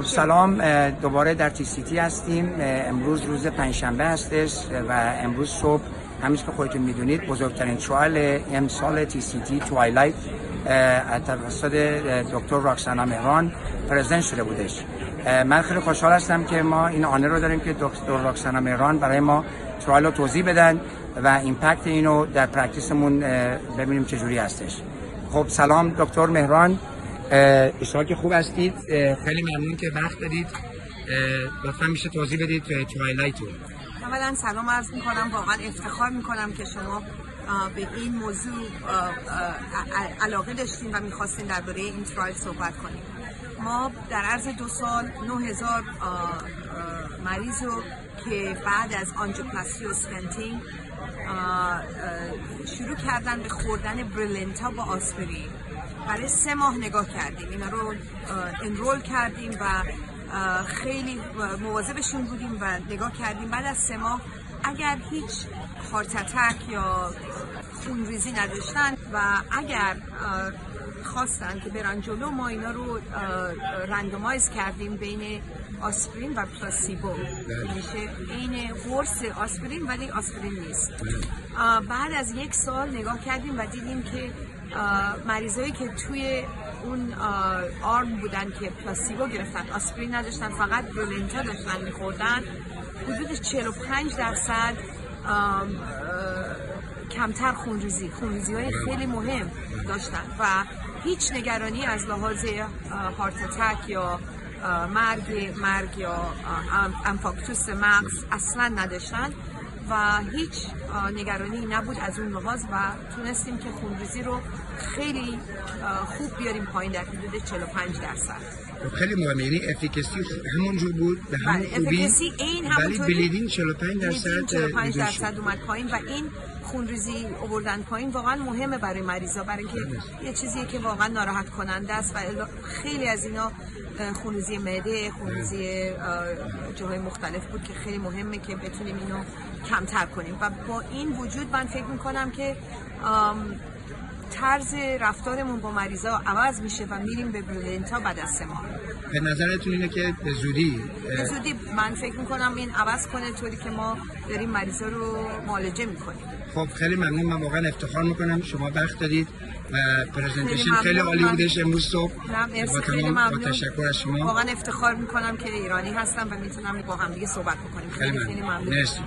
خب سلام دوباره در TCT هستیم. امروز روز پنجشنبه هستش و امروز صبح همینطور که خودتون می‌دونید بزرگترین trial امسال TCT TWILIGHT توسط دکتر راکسانا مهران present شده بودش. من خیلی خوشحال هستم که ما این honor رو داریم که دکتر راکسانا مهران برای ما trial رو توضیح بدن و impact اینو در practice مون ببینیم چجوری هستش. خب سلام دکتر مهران. انشالله که خوب هستید خیلی ممنون که وقت دادید. لطفا میشه توضیح بدید TWILIGHT رو. اولا سلام عرض می‌کنم. واقعا افتخار می‌کنم که شما به این موضوع علاقه داشتین و می‌خواستین درباره این trial صحبت کنیم. ما در عرض دو سال 9000 مریض رو که بعد از آنژیوپلاستی و stenting شروع کردن به خوردن بریلنتا با آسپرین. برای سه ماه نگاه کردیم. اینا رو انرول کردیم و خیلی مواظبشون بودیم و نگاه کردیم. بعد از سه ماه اگر هیچ هارتتک یا خونریزی نداشتن و اگر خواستن که برن جلو ما اینا رو رندومایز کردیم بین آسپرین و پلاسیبو. میشه عین قرص آسپرین ولی آسپرین نیست. بعد از یک سال نگاه کردیم و دیدیم که مریضایی که توی اون آرم بودن که پلاسیبو گرفتن آسپرین نداشتن فقط برولنتا داشتن میخوردن حدود 45 درصد کمتر خونریزی خونریزی های خیلی مهم داشتن و هیچ نگرانی از لحاظ هارت یا مرگ مرگ یا انفاکتوس مغز اصلا نداشتن. و هیچ نگرانی نبود از اون لحاظ و تونستیم که خونریزی رو خیلی خوب بیاریم پایین در حدود 45 درصد. خیلی مهمه. یعنی افیکسی همونجور بود به همون بله، خوبی. این ولی بلیدین 45 درصد 45 درصد اومد پایین و این خونریزی آوردن پایین واقعا مهمه برای مریضا برای اینکه بله. یه چیزیه که واقعا ناراحت کننده است و خیلی از اینا خونریزی معده خونریزی جاهای مختلف بود که خیلی مهمه که بتونیم اینو کمتر کنیم و با این وجود من فکر می‌کنم که طرز رفتارمون با مریضا عوض میشه و میریم به برولنتا بعد از سه ماه. به نظرتون اینه که به زودی به زودی من فکر می‌کنم این عوض کنه طوری که ما داریم مریضا رو معالجه می‌کنیم. خب خیلی ممنون. من واقعا افتخار می‌کنم. شما وقت دادید و پرزنتیشن خیلی عالی بودش امروز صبح. با تمام با تشکر از شما. واقعا افتخار می‌کنم که ایرانی هستم و می‌تونم با هم دیگه صحبت بکنیم. خیلی, خیلی ممنون. مرسی.